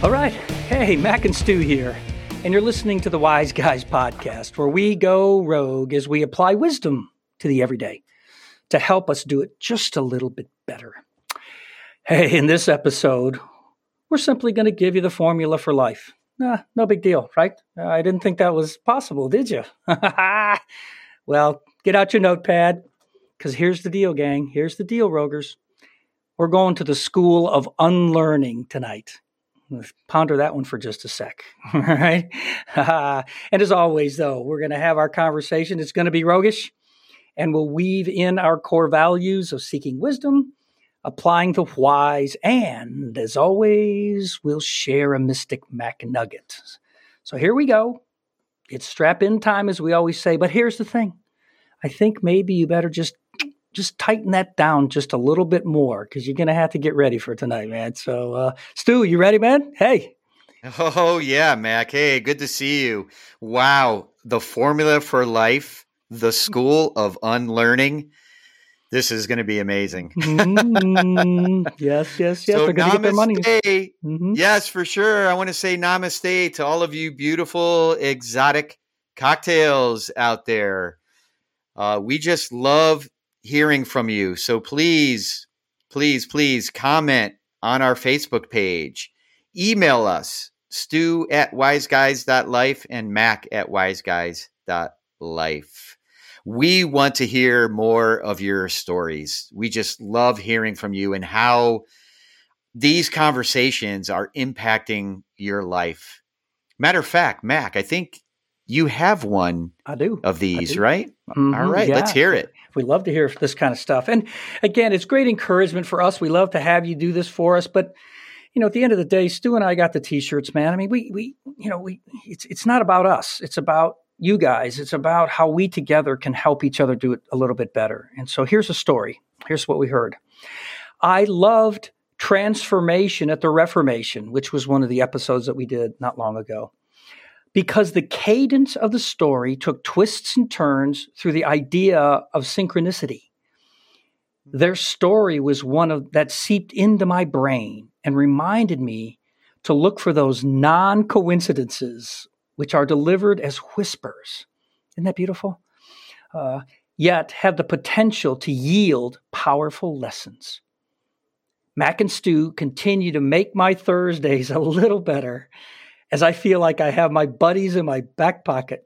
All right. Hey, Mac and Stu here. And you're listening to the Wize Guys podcast, where we go rogue as we apply wisdom to the everyday to help us do it just a little bit better. Hey, in this episode, we're simply going to give you the formula for life. Nah, no big deal, right? I didn't think that was possible, did you? well, get out your notepad, because here's the deal, gang. Here's the deal, Rogers. We're going to the school of unlearning tonight. Ponder that one for just a sec. All right. Uh, and as always, though, we're going to have our conversation. It's going to be roguish and we'll weave in our core values of seeking wisdom, applying the whys, and as always, we'll share a mystic MacNugget. So here we go. It's strap in time, as we always say. But here's the thing I think maybe you better just just tighten that down just a little bit more because you're going to have to get ready for tonight, man. So, uh, Stu, you ready, man? Hey. Oh, yeah, Mac. Hey, good to see you. Wow. The formula for life, the school of unlearning. This is going to be amazing. mm, yes, yes, yes. So They're going to get their money. Mm-hmm. Yes, for sure. I want to say namaste to all of you beautiful, exotic cocktails out there. Uh, we just love hearing from you. So please, please, please comment on our Facebook page. Email us, stu at wizeguys.life and mac at wizeguys.life. We want to hear more of your stories. We just love hearing from you and how these conversations are impacting your life. Matter of fact, Mac, I think you have one I do. of these, do. right? Mm-hmm, All right, yeah. let's hear it. We love to hear this kind of stuff. And again, it's great encouragement for us. We love to have you do this for us. But, you know, at the end of the day, Stu and I got the t-shirts, man. I mean, we, we, you know, we, it's, it's not about us. It's about you guys. It's about how we together can help each other do it a little bit better. And so here's a story. Here's what we heard. I loved transformation at the Reformation, which was one of the episodes that we did not long ago because the cadence of the story took twists and turns through the idea of synchronicity. Their story was one of that seeped into my brain and reminded me to look for those non coincidences which are delivered as whispers. Isn't that beautiful? Uh, yet have the potential to yield powerful lessons. Mac and Stu continue to make my Thursdays a little better as I feel like I have my buddies in my back pocket,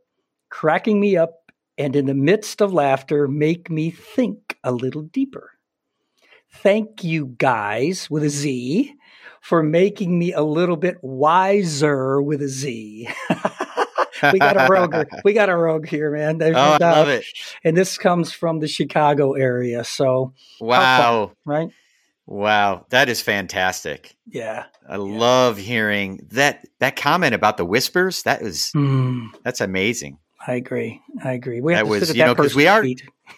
cracking me up and in the midst of laughter, make me think a little deeper. Thank you guys with a Z for making me a little bit wiser with a Z. we got a rogue. We got a rogue here, man. Oh, I love it. And this comes from the Chicago area. So, Wow. right? Wow. That is fantastic. Yeah. I love hearing that that comment about the whispers. That was Mm, that's amazing. I agree. I agree. We That have to was- you that know, 'cause we are-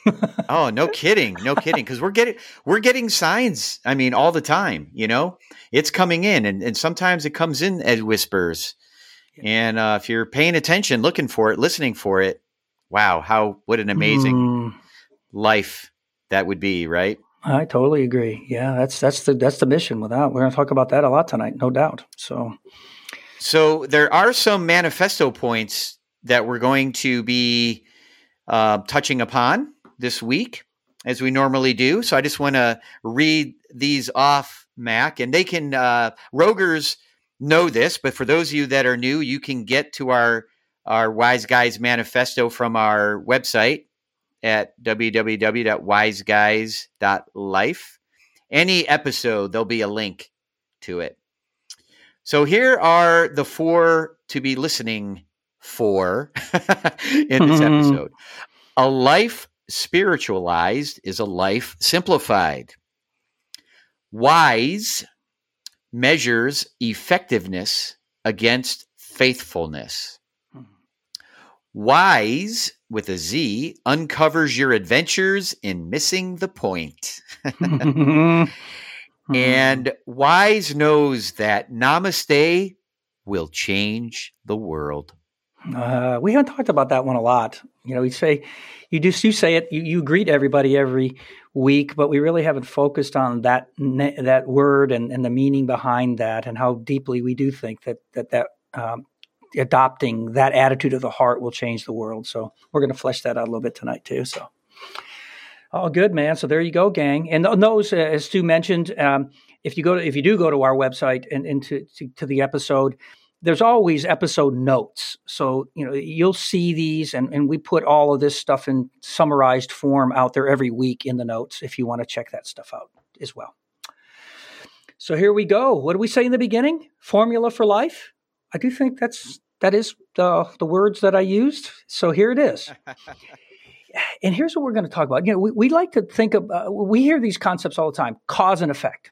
Oh, no kidding. No kidding. Because we're getting we're getting signs, I mean, all the time, you know? It's coming in and, and sometimes it comes in as whispers. And uh, if you're paying attention, looking for it, listening for it, wow, how what an amazing Mm, life that would be, right? I totally agree. Yeah, that's that's the that's the mission. Without we're going to talk about that a lot tonight, no doubt. So So there are some manifesto points that we're going to be uh, touching upon this week, as we normally do. So I just want to read these off, Mac, and they can uh, Rogers know this, but for those of you that are new, you can get to our our Wize Guys manifesto from our website at www.wizeguys.life. Any episode, there'll be a link to it. So here are the four to be listening for in this Mhm. episode. A life spiritualized is a life simplified. Wise measures effectiveness against faithfulness. Wize with a Z uncovers your adventures in missing the point. Mm-hmm. And Wise knows that Namaste will change the world. Uh, we haven't talked about that one a lot. You know, we say you do you say it. You, you greet everybody every week, but we really haven't focused on that that word and, and the meaning behind that, and how deeply we do think that that that um, adopting that attitude of the heart will change the world. So we're going to flesh that out a little bit tonight too. So. Oh, good man. So there you go, gang. And those, uh, as Stu mentioned, um, if you go to, if you do go to our website and into to, to, the episode, there's always episode notes. So you know you'll see these, and, and we put all of this stuff in summarized form out there every week in the notes. If you want to check that stuff out as well. So here we go. What do we say in the beginning? Formula for life. I do think that's that is the the words that I used. So here it is. and here's what we're going to talk about. You know, we, we like to think of, uh, we hear these concepts all the time cause and effect.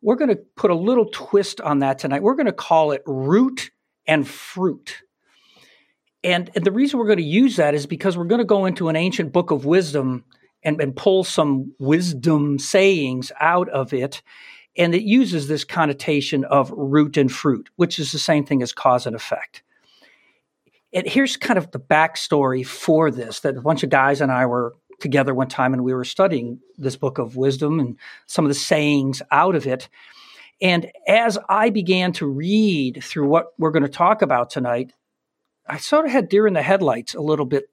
We're going to put a little twist on that tonight. We're going to call it root and fruit. And, and the reason we're going to use that is because we're going to go into an ancient book of wisdom and, and pull some wisdom sayings out of it. And it uses this connotation of root and fruit, which is the same thing as cause and effect and here's kind of the backstory for this that a bunch of guys and I were together one time and we were studying this book of wisdom and some of the sayings out of it. And as I began to read through what we're going to talk about tonight, I sort of had deer in the headlights a little bit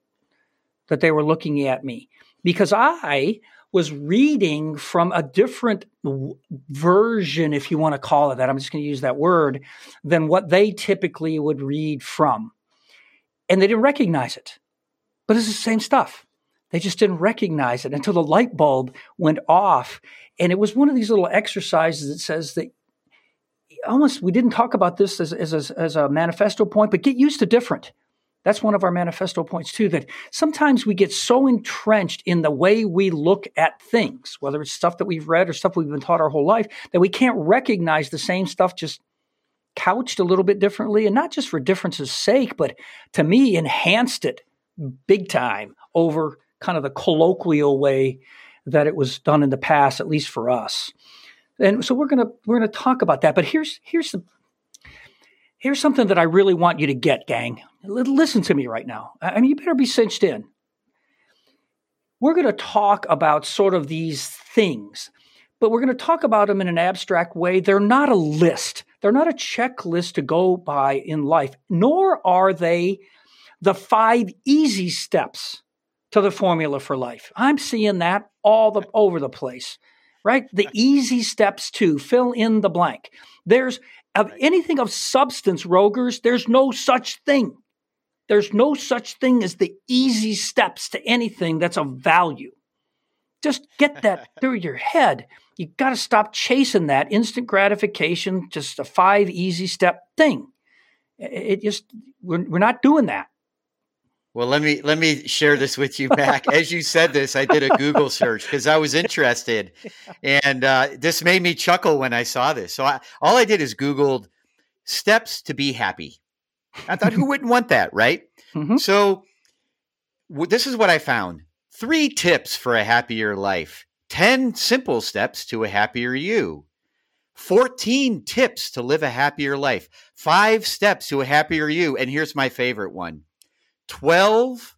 that they were looking at me because I was reading from a different w- version, if you want to call it that. I'm just going to use that word, than what they typically would read from and they didn't recognize it. But it's the same stuff. They just didn't recognize it until the light bulb went off. And it was one of these little exercises that says that almost we didn't talk about this as, as, as a manifesto point, but get used to different. That's one of our manifesto points too, that sometimes we get so entrenched in the way we look at things, whether it's stuff that we've read or stuff we've been taught our whole life, that we can't recognize the same stuff just couched a little bit differently and not just for difference's sake, but to me enhanced it big time over kind of the colloquial way that it was done in the past, at least for us. And so we're gonna we're gonna talk about that. But here's here's the here's something that I really want you to get, gang. Listen to me right now. I mean, you better be cinched in. We're going to talk about sort of these things, but we're going to talk about them in an abstract way. They're not a list. They're not a checklist to go by in life, nor are they the five easy steps to the formula for life. I'm seeing that all the, over the place, right? The easy steps to fill in the blank. There's of anything of substance, Rogers, there's no such thing. There's no such thing as the easy steps to anything that's of value. Just get that through your head you got to stop chasing that instant gratification, just a five easy step thing. It just we're, we're not doing that. Well, let me let me share this with you, Mac. As you said this, I did a Google search because I was interested, and uh, this made me chuckle when I saw this. So I, all I did is Googled steps to be happy. I thought, who wouldn't want that, right? Mm-hmm. So w- this is what I found: three tips for a happier life. 10 simple steps to a happier you. 14 tips to live a happier life. Five steps to a happier you. And here's my favorite one 12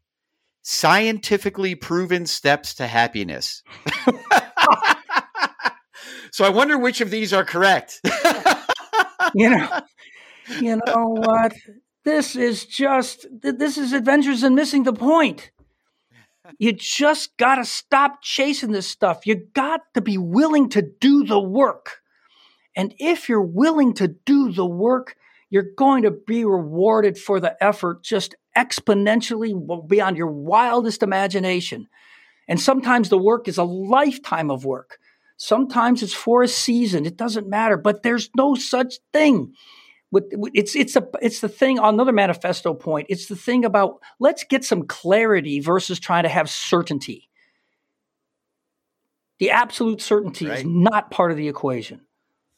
scientifically proven steps to happiness. so I wonder which of these are correct. you know, you know what? This is just this is adventures in missing the point you just got to stop chasing this stuff. You got to be willing to do the work. And if you're willing to do the work, you're going to be rewarded for the effort just exponentially beyond your wildest imagination. And sometimes the work is a lifetime of work. Sometimes it's for a season. It doesn't matter, but there's no such thing it's it's a it's the thing another manifesto point it's the thing about let's get some clarity versus trying to have certainty. The absolute certainty right. is not part of the equation.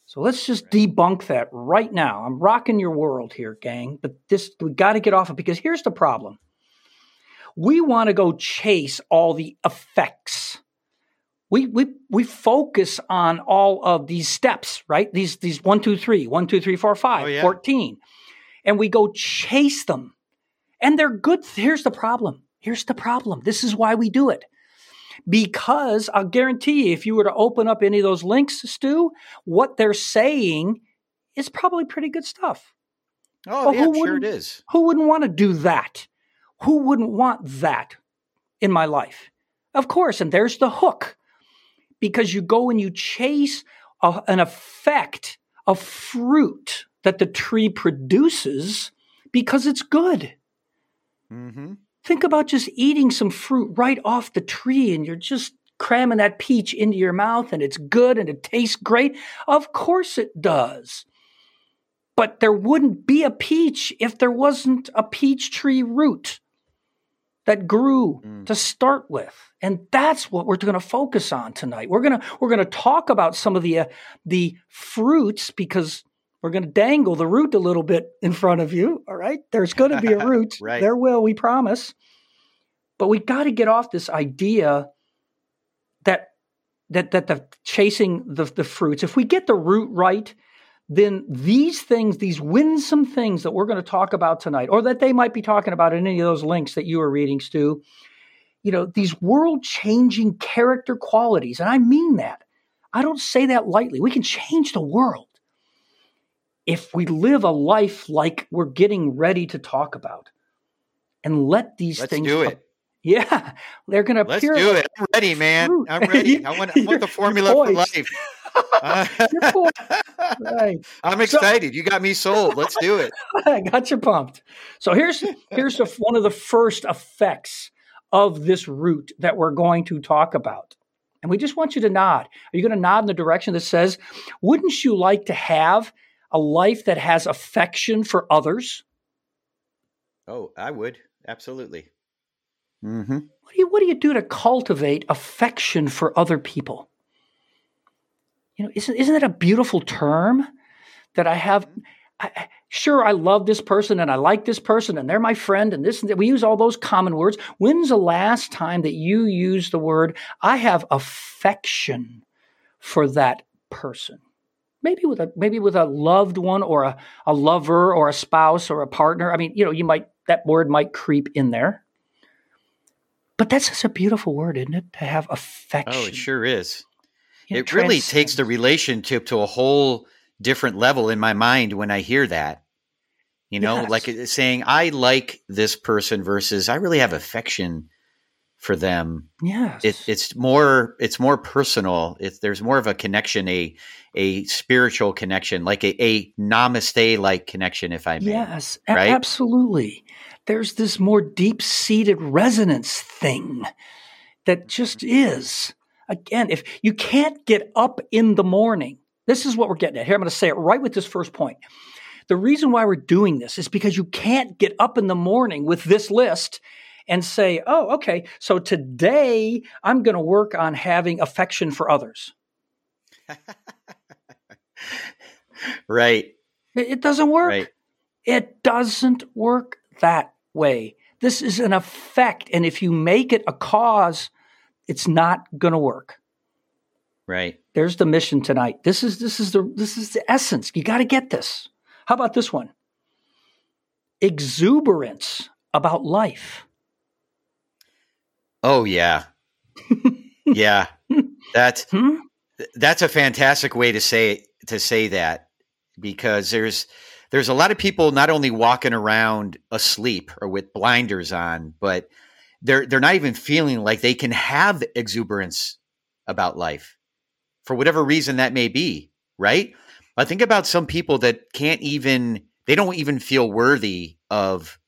So let's just right. debunk that right now. I'm rocking your world here gang but this we got to get off it because here's the problem. We want to go chase all the effects we we we focus on all of these steps, right? These these one, two, three, one, two, three, four, five, oh, yeah. 14. And we go chase them. And they're good. Here's the problem. Here's the problem. This is why we do it. because I'll guarantee you, if you were to open up any of those links, Stu, what they're saying is probably pretty good stuff. Oh, well, yeah, sure it is. Who wouldn't want to do that? Who wouldn't want that in my life? Of course. And there's the hook because you go and you chase a, an effect of fruit that the tree produces because it's good. Mm-hmm. Think about just eating some fruit right off the tree and you're just cramming that peach into your mouth and it's good and it tastes great. Of course it does. But there wouldn't be a peach if there wasn't a peach tree root that grew mm. to start with. And that's what we're going to focus on tonight. We're going to we're going to talk about some of the uh, the fruits because we're going to dangle the root a little bit in front of you, all right? There's going to be a root. right. There will, we promise. But we got to get off this idea that that that the chasing the the fruits. If we get the root right, then these things, these winsome things that we're going to talk about tonight, or that they might be talking about in any of those links that you are reading, Stu, you know, these world changing character qualities, and I mean that. I don't say that lightly. We can change the world if we live a life like we're getting ready to talk about and let these Let's things do it. Yeah, they're going to appear. Let's do it. I'm ready, man. I'm ready. I want, I want the formula for life. right. I'm excited. So, you got me sold. Let's do it. I got you pumped. So here's here's the, one of the first effects of this root that we're going to talk about. And we just want you to nod. Are you going to nod in the direction that says, "Wouldn't you like to have a life that has affection for others?" Oh, I would. Absolutely. Mm-hmm. What, do you, what do you do to cultivate affection for other people? You know, isn't, isn't that a beautiful term that I have? Mm-hmm. I, sure, I love this person and I like this person and they're my friend and this and that. We use all those common words. When's the last time that you use the word, I have affection for that person? Maybe with a maybe with a loved one or a, a lover or a spouse or a partner. I mean, you know, you might that word might creep in there. But that's just a beautiful word, isn't it? To have affection. Oh, it sure is. It, it really takes the relationship to a whole different level in my mind when I hear that. You know, yes. like uh, saying I like this person versus I really have affection for them. Yes, it, it's more it's more personal. It's there's more of a connection, a a spiritual connection, like a, a namaste like connection, if I may. Yes, right? absolutely. There's this more deep seated resonance thing that just is again, if you can't get up in the morning, this is what we're getting at here. I'm going to say it right with this first point. The reason why we're doing this is because you can't get up in the morning with this list and say, oh, okay, so today I'm going to work on having affection for others. right. It, doesn't work. Right. It doesn't work that way. This is an effect. And if you make it a cause, it's not going to work. Right. There's the mission tonight. This is this is the this is the essence. You got to get this. How about this one? Exuberance about life. Oh yeah. yeah. That's hmm? that's a fantastic way to say to say that because there's there's a lot of people not only walking around asleep or with blinders on, but they're they're not even feeling like they can have exuberance about life for whatever reason that may be right? I think about some people that can't even they don't even feel worthy of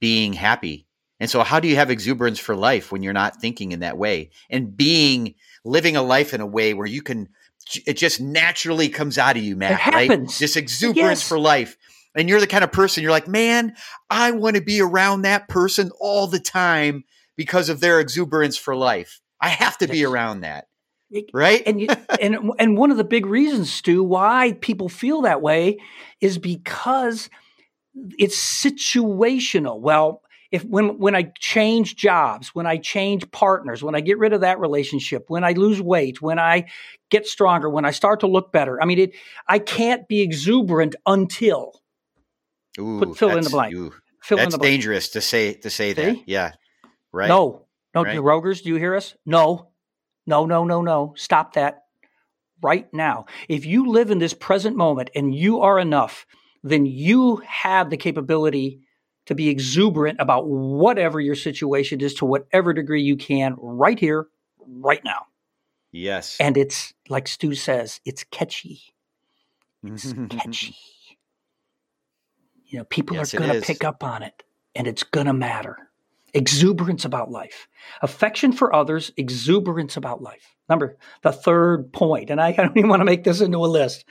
being happy. And so how do you have exuberance for life when you're not thinking in that way? And being living a life in a way where you can it just naturally comes out of you matt right? this exuberance yes. for life and you're the kind of person you're like man i want to be around that person all the time because of their exuberance for life. I have to be around that. Right? and you, and and one of the big reasons, Stu, why people feel that way is because it's situational. Well, if when when I change jobs, when I change partners, when I get rid of that relationship, when I lose weight, when I get stronger, when I start to look better. I mean, it I can't be exuberant until Ooh, put fill in the blank. Ooh, fill that's in the blank. dangerous to say to say See? that. Yeah. Right. No. No, right? Rogers, do you hear us? No. No, no, no, no. Stop that right now. If you live in this present moment and you are enough, then you have the capability to be exuberant about whatever your situation is to whatever degree you can right here, right now. Yes. And it's like Stu says, it's catchy. It's catchy. You know, people Yes, are going to pick up on it and it's going to matter. Exuberance about life, affection for others, exuberance about life. Number the third point, and I don't even want to make this into a list.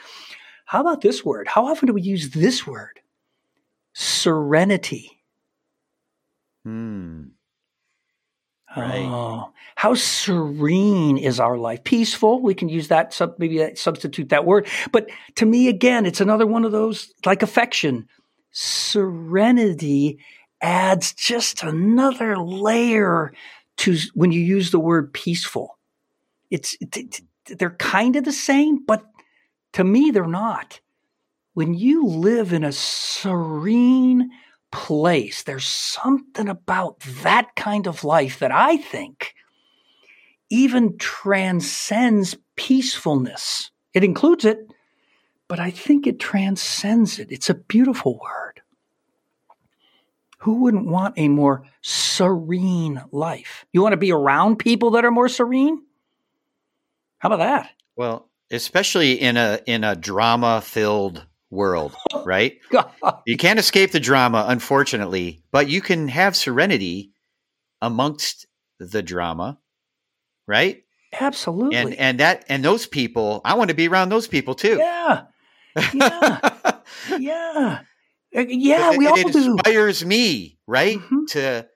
How about this word? How often do we use this word? Serenity. Hmm. Right. Oh, how serene is our life? Peaceful. We can use that, sub, maybe that, substitute that word. But to me, again, it's another one of those like affection. Serenity adds just another layer to when you use the word peaceful. It's it, it- they're kind of the same, but to me, they're not. When you live in a serene place, there's something about that kind of life that I think even transcends peacefulness. It includes it, but I think it transcends it. It's a beautiful word. Who wouldn't want a more serene life? You want to be around people that are more serene? How about that? Well, especially in a in a drama filled world, right? You can't escape the drama, unfortunately, but you can have serenity amongst the drama, right? Absolutely. And and that and those people, I want to be around those people too. yeah. Yeah. yeah. Uh, Yeah, It- we it, all it do. inspires me, right? Mhm. To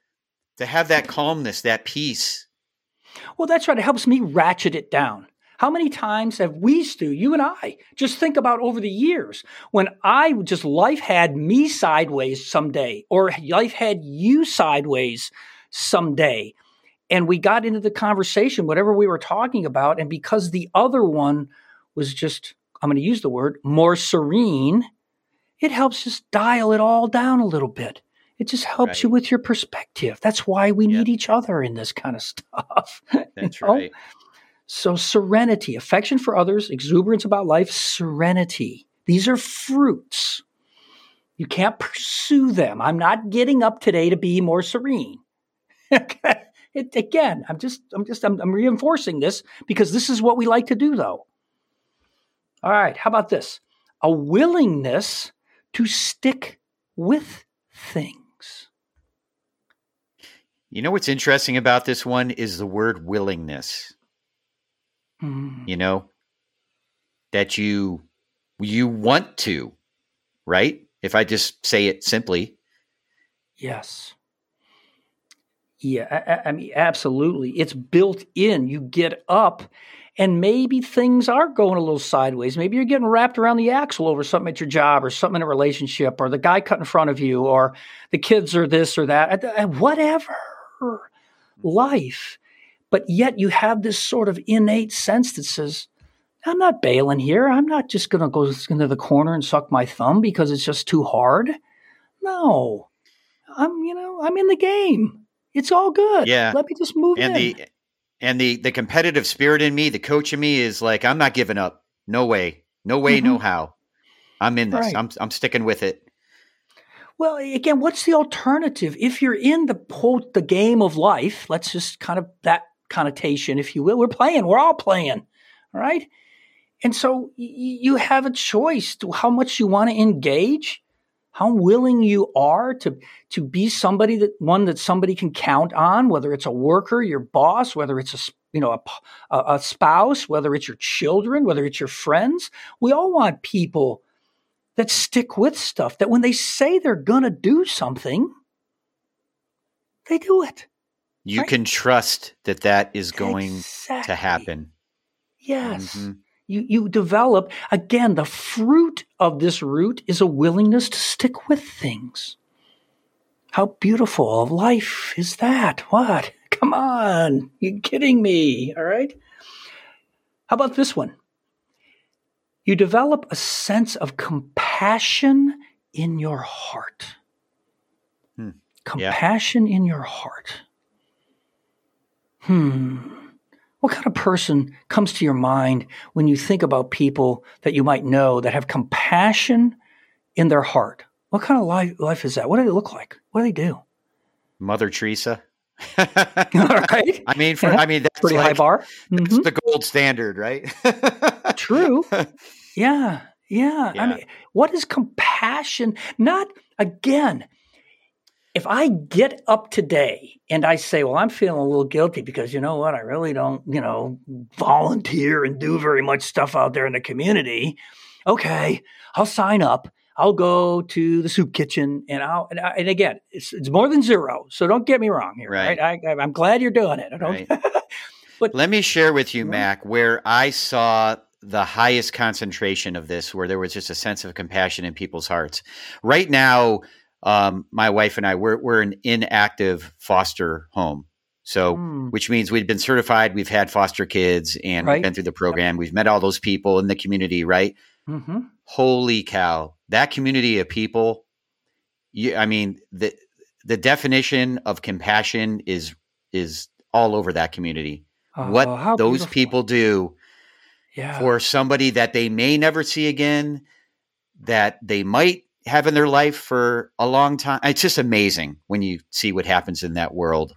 to have that calmness, that peace. Well, that's right. It helps me ratchet it down. How many times have we, Stu, you and I, just think about over the years when I just life had me sideways someday or life had you sideways someday. And we got into the conversation, whatever we were talking about. And because the other one was just, I'm going to use the word, more serene, it helps just dial it all down a little bit. It just helps Right. you with your perspective. That's why we Yep. need each other in this kind of stuff. That's You know? right. So, serenity, affection for others, exuberance about life, serenity. These are fruits. You can't pursue them. I'm not getting up today to be more serene. it, again, I'm just, I'm just, I'm, I'm reinforcing this because this is what we like to do, though. All right, how about this? A willingness to stick with things. You know what's interesting about this one is the word willingness. Hmm. You know that you you want to, right? If I just say it simply, Yes. Yeah, I, I mean, absolutely. It's built in. You get up, and maybe things are going a little sideways. Maybe you're getting wrapped around the axle over something at your job, or something in a relationship, or the guy cut in front of you, or the kids are this or that, whatever life. But yet you have this sort of innate sense that says, I'm not bailing here. I'm not just going to go into the corner and suck my thumb because it's just too hard. No, I'm, you know, I'm in the game. It's all good. Yeah. Let me just move and in. the and the the competitive spirit in me, the coach in me is like, I'm not giving up. No way, no way, no how. I'm in this. Mm-hmm. Right. I'm I'm sticking with it. Well, again, what's the alternative? If you're in the quote the game of life, let's just kind of that connotation, if you will. We're playing. We're all playing. All right. And so y- you have a choice to how much you want to engage, how willing you are to to be somebody that one that somebody can count on, whether it's a worker, your boss, whether it's a you know a, a spouse, whether it's your children, whether it's your friends. We all want people that stick with stuff that when they say they're going to do something, they do it. You Right. can trust that that is going to happen. Yes. Mhm. You, you develop, again, the fruit of this root is a willingness to stick with things. How beautiful of life is that? What? Come on. You're kidding me. All right. How about this one? You develop a sense of compassion in your heart. Hmm. Yeah. Compassion in your heart. Hmm. What kind of person comes to your mind when you think about people that you might know that have compassion in their heart? What kind of life, life is that? What do they look like? What do they do? Mother Teresa. All right. I mean, for, I mean, that's pretty like, high bar. Mhm. the gold standard, right? True. Yeah, yeah. Yeah. I mean, what is compassion? Not again. If I get up today and I say, "Well, I'm feeling a little guilty because you know what? I really don't, you know, volunteer and do very much stuff out there in the community." Okay, I'll sign up. I'll go to the soup kitchen and I'll and, I, and again, it's, it's more than zero. So don't get me wrong here, Right. right? I, I'm glad you're doing it. I don't. Let me share with you, Mac, where I saw the highest concentration of this, where there was just a sense of compassion in people's hearts. Right now, um, my wife and I, we're, we're an inactive foster home. So, Hmm. which means we've been certified, we've had foster kids, and Right. we've been through the program. We've met all those people in the community, right? hmm Holy cow. That community of people, you, I mean, the, the definition of compassion is is all over that community. what Oh, how those beautiful. people do yeah. for somebody that they may never see again, that they might have in their life for a long time. It's just amazing when you see what happens in that world.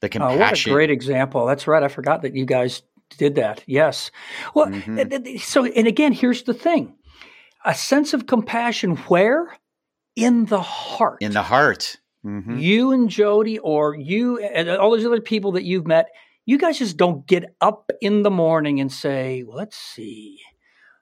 The compassion. Oh, what a great example. That's right. I forgot that you guys did that. Yes. Well, Mhm. th- so, and again, here's the thing a sense of compassion where? In the heart. in the heart. Mhm. You and Jody, or you and all those other people that you've met, you guys just don't get up in the morning and say, well, let's see.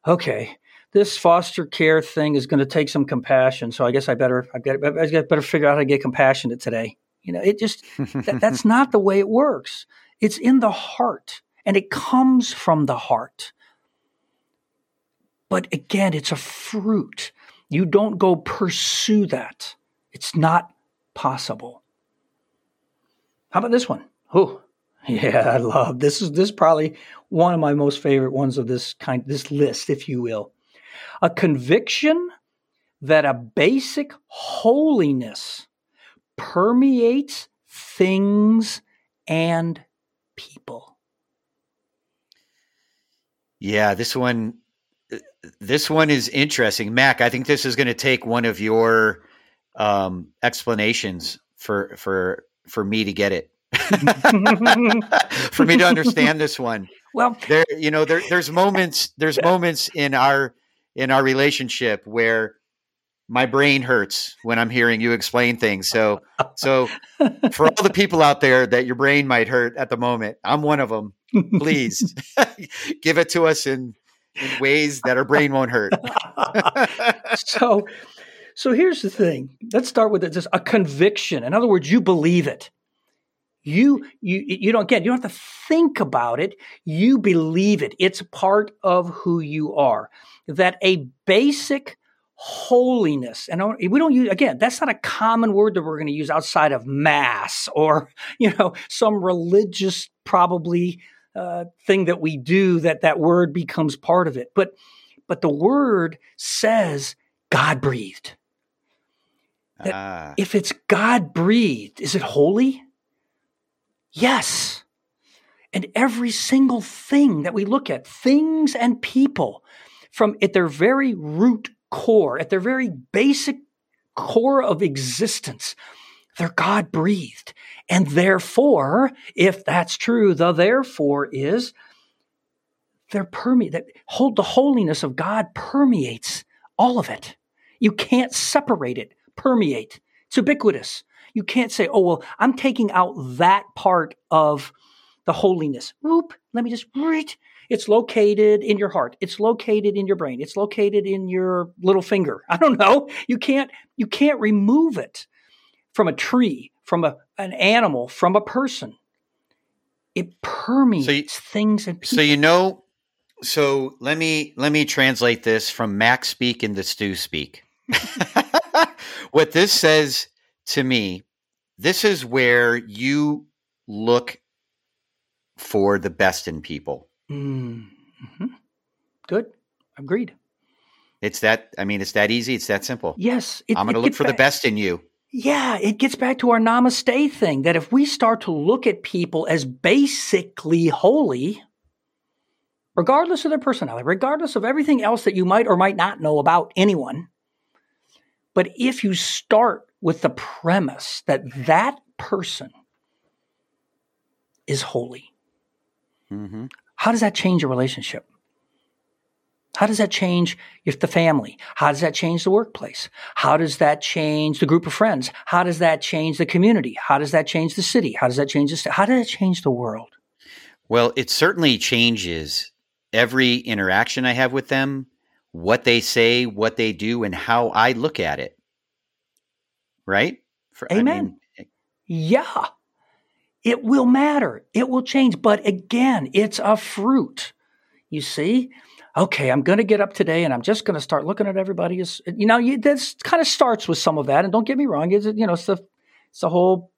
Okay, this foster care thing is going to take some compassion. So I guess I better, I got, I better figure out how to get compassionate today. You know, it just, that, that's not the way it works. It's in the heart and it comes from the heart. But again, it's a fruit. You don't go pursue that. It's not possible. How about this one? Oh, yeah, I love this. Is this is probably one of my most favorite ones of this kind, this list, if you will. A conviction that a basic holiness permeates things and people. Yeah, this one this one is interesting. Mac, I think this is going to take one of your um, explanations for for for me to get it. for me to understand this one. Well, There you know there there's moments there's moments in our in our relationship where my brain hurts when I'm hearing you explain things. So so for all the people out there that your brain might hurt at the moment, I'm one of them. Please give it to us in, in ways that our brain won't hurt. so so here's the thing let's start with it just a conviction in other words you believe it you you you don't get you don't have to think about it you believe it it's part of who you are that a basic holiness and we don't use again that's not a common word that we're going to use outside of mass or you know some religious probably uh, thing that we do that that word becomes part of it but but the word says God breathed. Ah, If it's God breathed, is it holy? Yes. And every single thing that we look at, things and people, from at their very root core, at their very basic core of existence, they're God breathed. And therefore, if that's true, the therefore is they're permeate that hold the holiness of God permeates all of it. You can't separate it, permeate. It's ubiquitous. You can't say, oh, well, I'm taking out that part of the holiness. Whoop, let me just. It's located in your heart. It's located in your brain. It's located in your little finger. I don't know. You can't you can't remove it from a tree, from a, an animal, from a person. It permeates things and people. so you know, so let me let me translate this from Mac speak into Stu speak. what this says to me, this is where you look for the best in people. Mm-hmm. Good. Agreed. It's that I mean, it's that easy, it's that simple. Yes. it- I'm going to look for the best in you. yeah, it gets back to our namaste thing that if we start to look at people as basically holy, regardless of their personality, regardless of everything else that you might or might not know about anyone, but if you start with the premise that that person is holy, mm-hmm. How does that change a relationship? How does that change if the family? How does that change the workplace? How does that change the group of friends? How does that change the community? How does that change the city? How does that change the? How does that change the world? Well, it certainly changes every interaction I have with them, what they say, what they do, and how I look at it. Right? For, Amen. I mean, eh yeah. It will matter. It will change. But again, it's a fruit. You see? okay, I'm going to get up today and I'm just going to start looking at everybody as, you know, you, this kind of starts with some of that. And don't get me wrong, it's, you know, it's the, it's the whole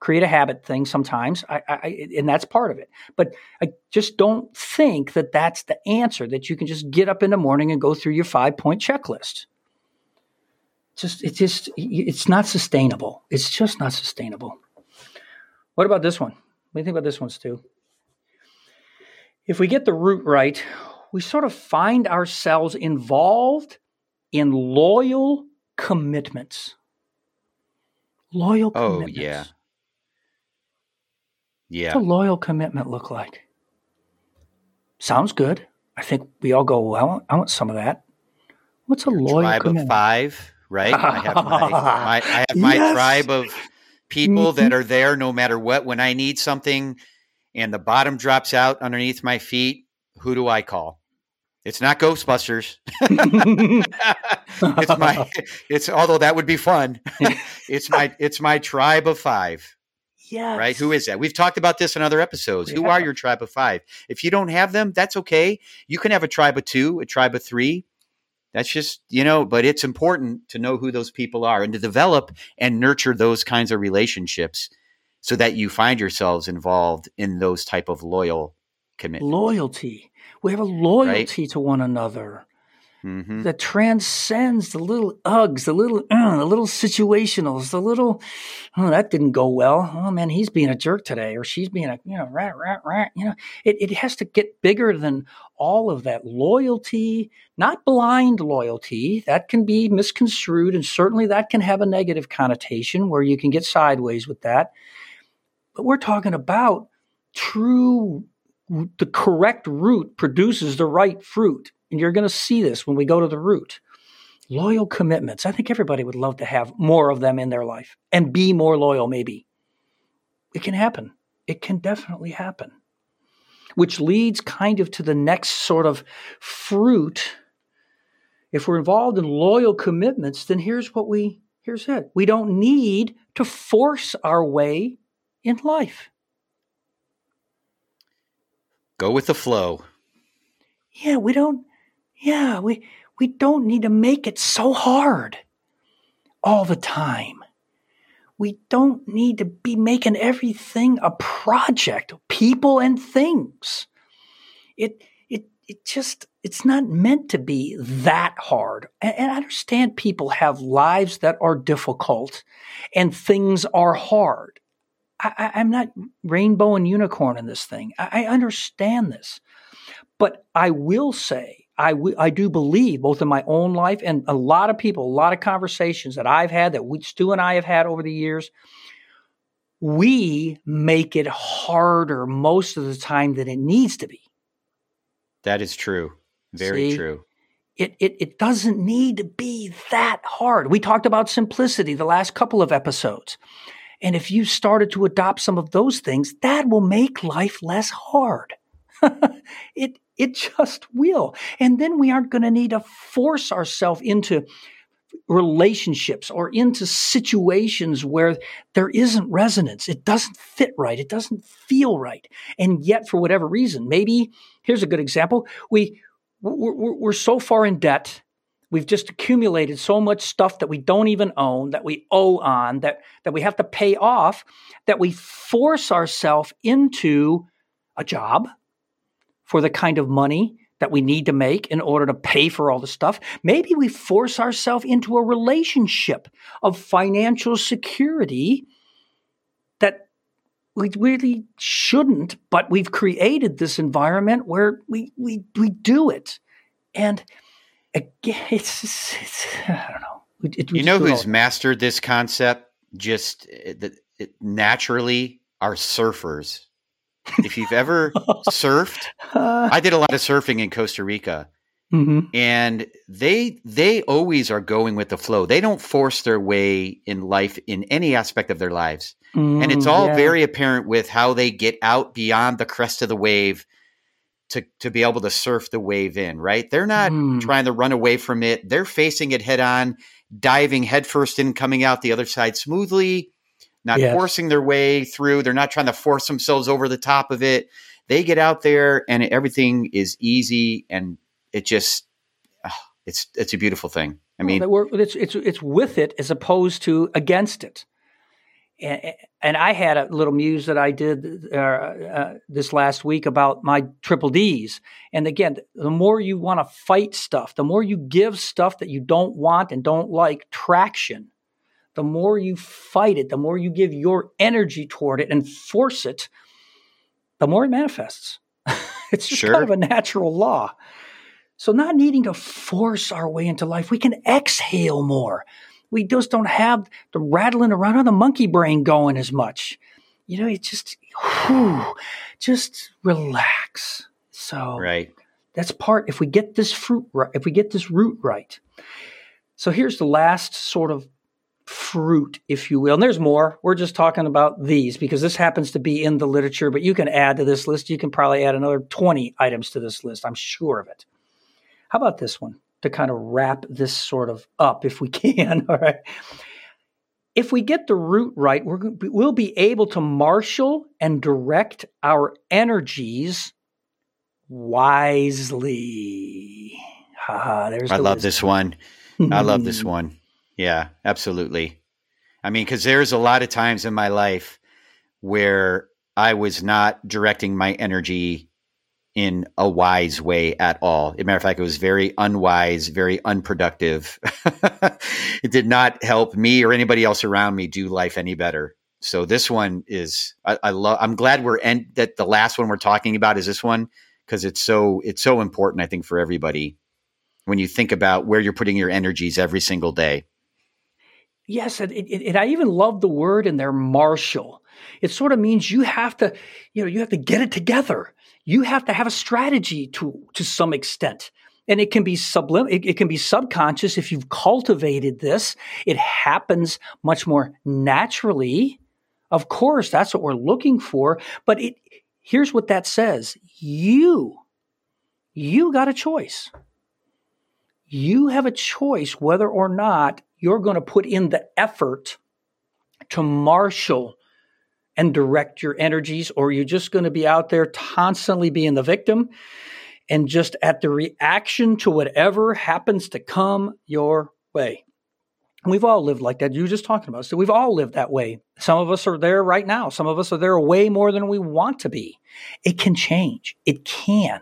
create a habit thing sometimes. I, I, and that's part of it. But I just don't think that that's the answer that you can just get up in the morning and go through your five point checklist. Just, it just, it's not sustainable. It's just not sustainable. What about this one? What do you think about this one, Stu? If we get the root right, we sort of find ourselves involved in loyal commitments. Loyal oh, commitments. yeah. Yeah. What's a loyal commitment look like? Sounds good. I think we all go, well, I want, I want some of that. What's a Your loyal tribe commitment? of five, right? I have my, my I have my yes. tribe of people that mm-hmm. are there no matter what. When I need something and the bottom drops out underneath my feet, who do I call? It's not Ghostbusters. it's my it's although that would be fun. it's my it's my tribe of 5. Yeah. Right? Who is that? We've talked about this in other episodes. Who are your tribe of 5? If you don't have them, that's okay. You can have a tribe of 2, a tribe of 3. That's just, you know, but it's important to know who those people are and to develop and nurture those kinds of relationships so that you find yourselves involved in those type of loyal commitment. Loyalty. We have a loyalty right? to one another mm-hmm. that transcends the little ugs, the little, uh, the little situationals, the little, oh, that didn't go well. Oh man, he's being a jerk today, or she's being a, you know, rat, rat, rat. You know, it, it has to get bigger than all of that loyalty, not blind loyalty. That can be misconstrued, and certainly that can have a negative connotation where you can get sideways with that. But we're talking about true the correct root produces the right fruit. And you're going to see this when we go to the root. Loyal commitments. I think everybody would love to have more of them in their life and be more loyal, maybe. It can happen. It can definitely happen. Which leads kind of to the next sort of fruit. If we're involved in loyal commitments, then here's what we here's it. We don't need to force our way in life. Go with the flow. Yeah, we don't yeah, we we don't need to make it so hard all the time. We don't need to be making everything a project, people and things. It it it just it's not meant to be that hard. And, I understand people have lives that are difficult and things are hard. I, am not rainbow and unicorn in this thing. I, I understand this. But I will say, I, w- I do believe, both in my own life and a lot of people, a lot of conversations that I've had, that we, Stu and I have had over the years, we make it harder most of the time than it needs to be. That is true. Very See? true. It, it, it doesn't need to be that hard. We talked about simplicity the last couple of episodes. And if you started to adopt some of those things, that will make life less hard. it, it just will. And then we aren't going to need to force ourselves into relationships or into situations where there isn't resonance. It doesn't fit right. It doesn't feel right. And yet, for whatever reason, maybe here's a good example. We, we're, we're so far in debt We've just accumulated so much stuff that we don't even own, that we owe on, that, that we have to pay off, that we force ourselves into a job for the kind of money that we need to make in order to pay for all the stuff. Maybe we force ourselves into a relationship of financial security that we really shouldn't, but we've created this environment where we we we do it. And again, it's, it's, I don't know. It, it, you know who's mastered this concept just eh, it, it, naturally are surfers. If you've ever surfed, I did a lot of surfing in Costa Rica. Mm-hmm. And they they always are going with the flow. They don't force their way in life in any aspect of their lives. Mm, and it's all yeah. very apparent with how they get out beyond the crest of the wave to to be able to surf the wave in, right? They're not mm. trying to run away from it. They're facing it head on, diving headfirst in, coming out the other side smoothly, not yes. forcing their way through. They're not trying to force themselves over the top of it. They get out there and everything is easy and it just oh, it's it's a beautiful thing. I mean, it's it's it's with it as opposed to against it. And, and I had a little muse that I did uh, uh, this last week about my triple D's. And again, the more you want to fight stuff, the more you give stuff that you don't want and don't like traction, the more you fight it, the more you give your energy toward it and force it, the more it manifests. it's just sure. kind of a natural law. So, not needing to force our way into life, we can exhale more. We just don't have the rattling around of the monkey brain going as much. You know, it just, whew, just relax. So, right. That's part. If we get this fruit right, if we get this root right. So here's the last sort of fruit, if you will. And there's more. We're just talking about these because this happens to be in the literature, but you can add to this list. You can probably add another 20 items to this list. I'm sure of it. How about this one to kind of wrap this sort of up if we can? All right. If we get the root right, we will be able to marshal and direct our energies wisely. Ha, there's I love wisdom. this one. I love this one. Yeah, absolutely. I mean, because there's a lot of times in my life where I was not directing my energy in a wise way at all. As a matter of fact, it was very unwise, very unproductive. it did not help me or anybody else around me do life any better. So this one is I, I love. I'm glad we're end that the last one we're talking about is this one because it's so it's so important. I think for everybody when you think about where you're putting your energies every single day. Yes, and, and I even love the word in there, marshal. It sort of means you have to, you know, you have to get it together. You have to have a strategy to to some extent. And it can be sublim it, it, can be subconscious if you've cultivated this. It happens much more naturally. Of course that's what we're looking for. But it here's what that says. You you got a choice. You have a choice whether or not you're going to put in the effort to marshal and direct your energies, or you're just going to be out there constantly being the victim and just at the reaction to whatever happens to come your way. We've all lived like that. You were just talking about. So we've all lived that way. Some of us are there right now. Some of us are there way more than we want to be. It can change. It can.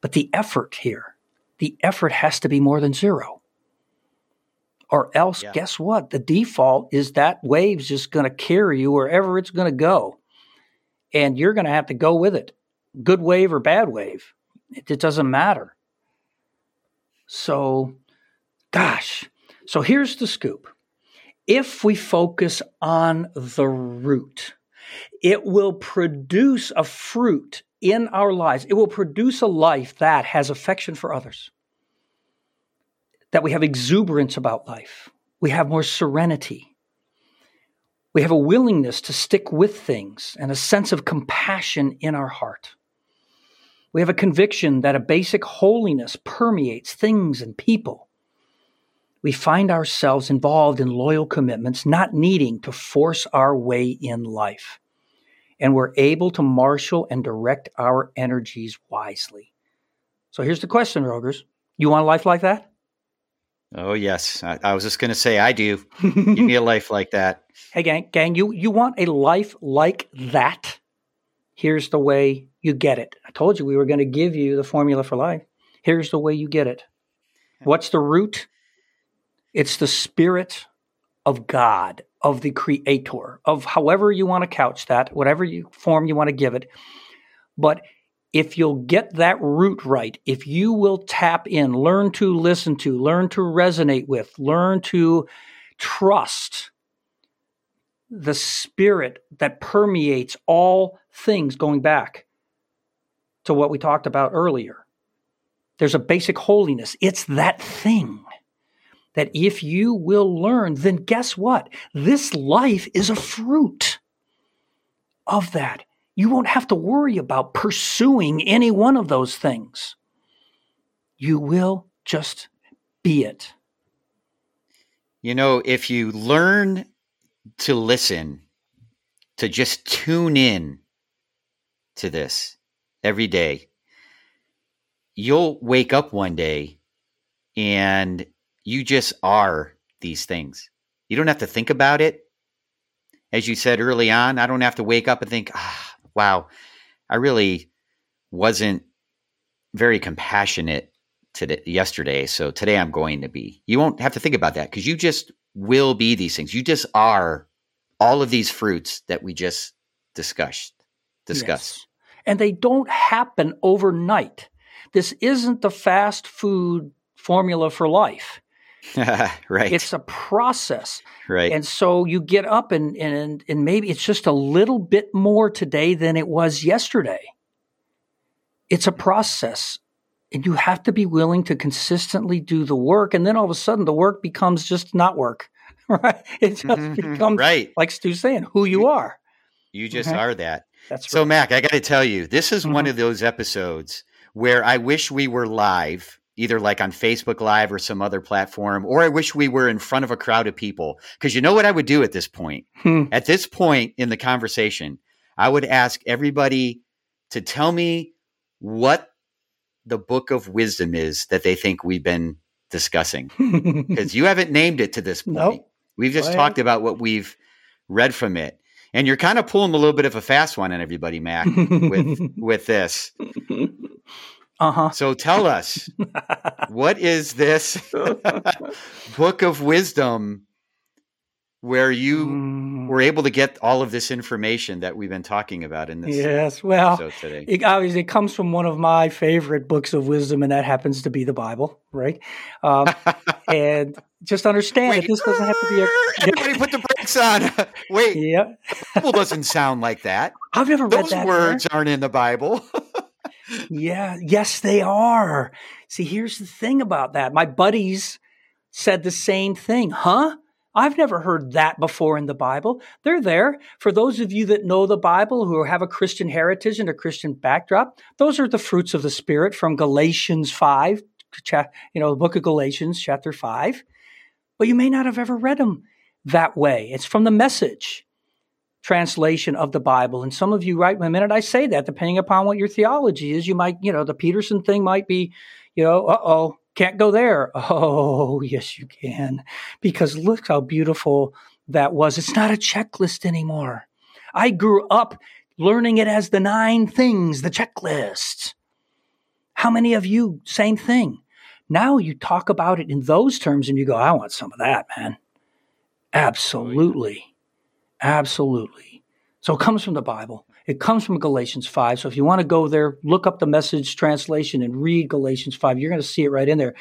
But the effort here, the effort has to be more than zero. Or else, yeah. guess what? The default is that wave's just going to carry you wherever it's going to go. And you're going to have to go with it, good wave or bad wave. It, it doesn't matter. So, gosh. So here's the scoop. If we focus on the root, it will produce a fruit in our lives. It will produce a life that has affection for others that we have exuberance about life. We have more serenity. We have a willingness to stick with things and a sense of compassion in our heart. We have a conviction that a basic holiness permeates things and people. We find ourselves involved in loyal commitments, not needing to force our way in life. And we're able to marshal and direct our energies wisely. So here's the question, Rogers. You want a life like that? Oh yes, I, I was just going to say I do. Give me a life like that. Hey gang, gang, you you want a life like that? Here's the way you get it. I told you we were going to give you the formula for life. Here's the way you get it. What's the root? It's the spirit of God, of the creator, of however you want to couch that, whatever you, form you want to give it. But if you'll get that root right, if you will tap in, learn to listen to, learn to resonate with, learn to trust the spirit that permeates all things going back to what we talked about earlier. There's a basic holiness. It's that thing that if you will learn, then guess what? This life is a fruit of that. You won't have to worry about pursuing any one of those things. You will just be it. You know, if you learn to listen, to just tune in to this every day, you'll wake up one day and you just are these things. You don't have to think about it. As you said early on, I don't have to wake up and think, ah, wow, I really wasn't very compassionate today yesterday, so today I'm going to be. You won't have to think about that because you just will be these things. You just are all of these fruits that we just discussed. Discussed. Yes. And they don't happen overnight. This isn't the fast food formula for life. right. It's a process. Right. And so you get up and, and and maybe it's just a little bit more today than it was yesterday. It's a process. And you have to be willing to consistently do the work. And then all of a sudden the work becomes just not work. Right. It just mm-hmm. becomes right. like Stu's saying, who you are. You just okay. are that. That's so right. Mac, I gotta tell you, this is mm-hmm. one of those episodes where I wish we were live either like on Facebook Live or some other platform, or I wish we were in front of a crowd of people. Because you know what I would do at this point? Hmm. At this point in the conversation, I would ask everybody to tell me what the book of wisdom is that they think we've been discussing. Because you haven't named it to this point. Nope. We've just talked about what we've read from it. And you're kind of pulling a little bit of a fast one on everybody, Mac, with with this. Uh-huh. So tell us, what is this book of wisdom where you mm. were able to get all of this information that we've been talking about in this yes well today. It, obviously it comes from one of my favorite books of wisdom and that happens to be the bible right um, and just understand Wait, that this doesn't have to be a everybody put the brakes on Wait, yeah. the Bible doesn't sound like that. I've never Those read that. Those words aren't in the Bible yeah, yes, they are. See, here's the thing about that. My buddies said the same thing. Huh? I've never heard that before in the Bible. They're there. For those of you that know the Bible, who have a Christian heritage and a Christian backdrop, those are the fruits of the Spirit from Galatians 5, you know, the book of Galatians, chapter 5. But you may not have ever read them that way. It's from the message translation of the Bible. And some of you, right, the minute I say that, depending upon what your theology is, you might, you know, the Peterson thing might be, you know, uh oh, can't go there. Oh, yes, you can. Because look how beautiful that was. It's not a checklist anymore. I grew up learning it as the nine things, the checklist. How many of you, same thing? Now you talk about it in those terms and you go, I want some of that, man. Absolutely. Absolutely. So it comes from the Bible. It comes from Galatians 5. So if you want to go there, look up the message translation and read Galatians 5. You're going to see it right in there.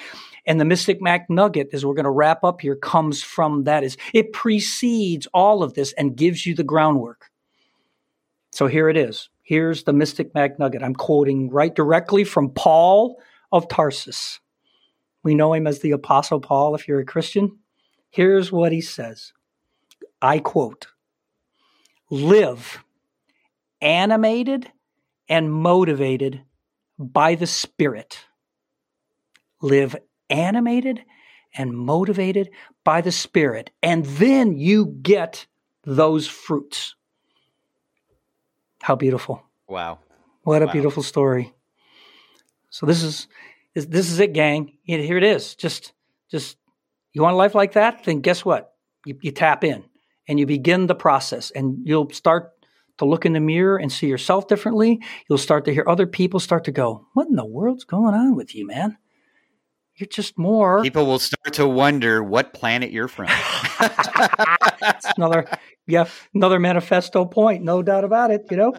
And the Mystic MacNugget, as we're going to wrap up here, comes from that. Is it precedes all of this and gives you the groundwork. So here it is. Here's the Mystic MacNugget. I'm quoting right directly from Paul of Tarsus. We know him as the Apostle Paul if you're a Christian. Here's what he says. I quote live animated and motivated by the Spirit. Live animated and motivated by the Spirit. And then you get those fruits. How beautiful. Wow. What a wow. beautiful story. So this is this is it, gang. Here it is. Just just you want a life like that? Then guess what? You, you tap in and you begin the process and you'll start to look in the mirror and see yourself differently. You'll start to hear other people start to go, What in the world's going on with you, man? You're just more. People will start to wonder what planet you're from. It's another, yeah, another manifesto point, no doubt about it. You know,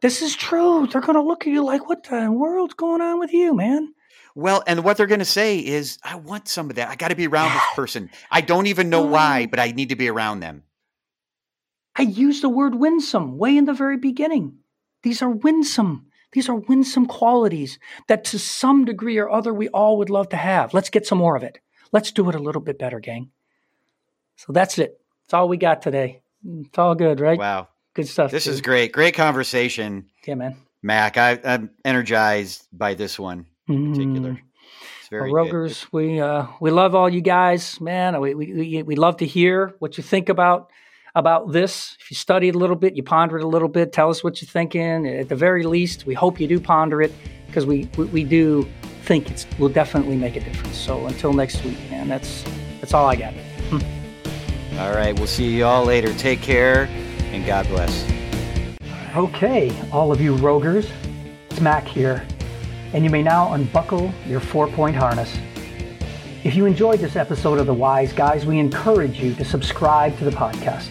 this is true. They're going to look at you like, What the world's going on with you, man? Well, and what they're going to say is, I want some of that. I got to be around this person. I don't even know why, but I need to be around them. I used the word winsome way in the very beginning. These are winsome. These are winsome qualities that to some degree or other we all would love to have. Let's get some more of it. Let's do it a little bit better, gang. So that's it. That's all we got today. It's all good, right? Wow. Good stuff. This dude. is great. Great conversation. Yeah, man. Mac, I, I'm energized by this one in particular. Mm. It's very Well, good. Rogers, we uh, we love all you guys, man. We, we we we love to hear what you think about about this. If you study it a little bit, you ponder it a little bit, tell us what you're thinking. At the very least, we hope you do ponder it because we, we we do think it will definitely make a difference. So until next week, man, that's that's all I got. Hmm. All right. We'll see you all later. Take care and God bless. Okay, all of you Rogers, it's Mac here, and you may now unbuckle your four point harness. If you enjoyed this episode of The Wize Guys, we encourage you to subscribe to the podcast.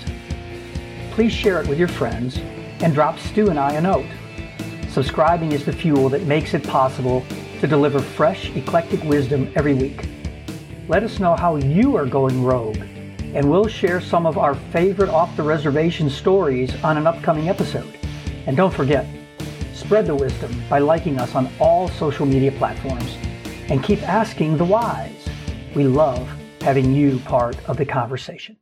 Please share it with your friends and drop Stu and I a note. Subscribing is the fuel that makes it possible to deliver fresh, eclectic wisdom every week. Let us know how you are going rogue, and we'll share some of our favorite off the reservation stories on an upcoming episode. And don't forget, spread the wisdom by liking us on all social media platforms and keep asking the wise. We love having you part of the conversation.